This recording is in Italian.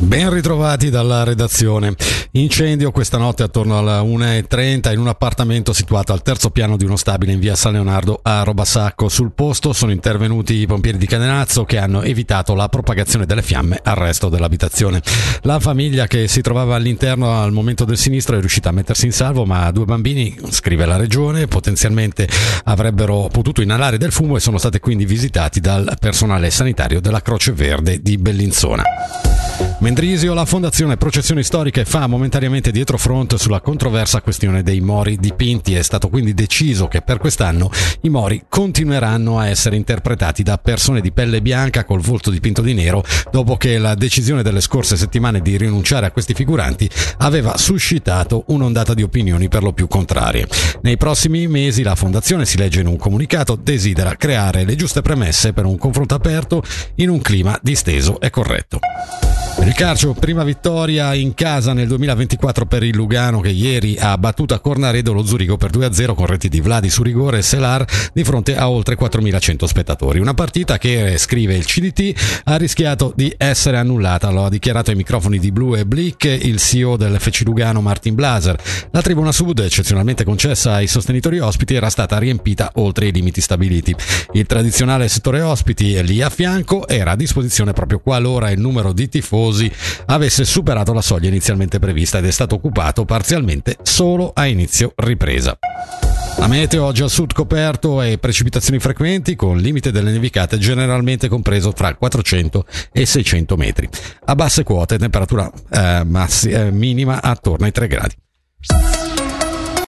Ben ritrovati dalla redazione. Incendio questa notte attorno alle 1.30 in un appartamento situato al terzo piano di uno stabile in via San Leonardo a Robasacco. Sul posto sono intervenuti i pompieri di Cadenazzo che hanno evitato la propagazione delle fiamme al resto dell'abitazione. La famiglia che si trovava all'interno al momento del sinistro è riuscita a mettersi in salvo, ma due bambini, scrive la regione, potenzialmente avrebbero potuto inalare del fumo e sono stati quindi visitati dal personale sanitario della Croce Verde di Bellinzona. Mendrisio, la Fondazione Processioni Storiche fa momentaneamente dietro fronte sulla controversa questione dei mori dipinti. È stato quindi deciso che per quest'anno i mori continueranno a essere interpretati da persone di pelle bianca col volto dipinto di nero, dopo che la decisione delle scorse settimane di rinunciare a questi figuranti aveva suscitato un'ondata di opinioni per lo più contrarie. Nei prossimi mesi la Fondazione, si legge in un comunicato, desidera creare le giuste premesse per un confronto aperto in un clima disteso e corretto. Il calcio, prima vittoria in casa nel 2024 per il Lugano che ieri ha battuto a Cornaredo lo Zurigo per 2-0 con reti di Vladi su rigore e Selar di fronte a oltre 4.100 spettatori. Una partita che, scrive il CDT, ha rischiato di essere annullata, lo ha dichiarato ai microfoni di Blue e Blick il CEO dell'FC Lugano Martin Blaser. La tribuna sud, eccezionalmente concessa ai sostenitori ospiti, era stata riempita oltre i limiti stabiliti. Il tradizionale settore ospiti lì a fianco era a disposizione proprio qualora il numero di tifosi tifosi avesse superato la soglia inizialmente prevista ed è stato occupato parzialmente solo a inizio ripresa. La meteo oggi al sud coperto e precipitazioni frequenti con limite delle nevicate generalmente compreso fra 400 e 600 metri. A basse quote temperatura eh, massi, eh, minima attorno ai 3 gradi.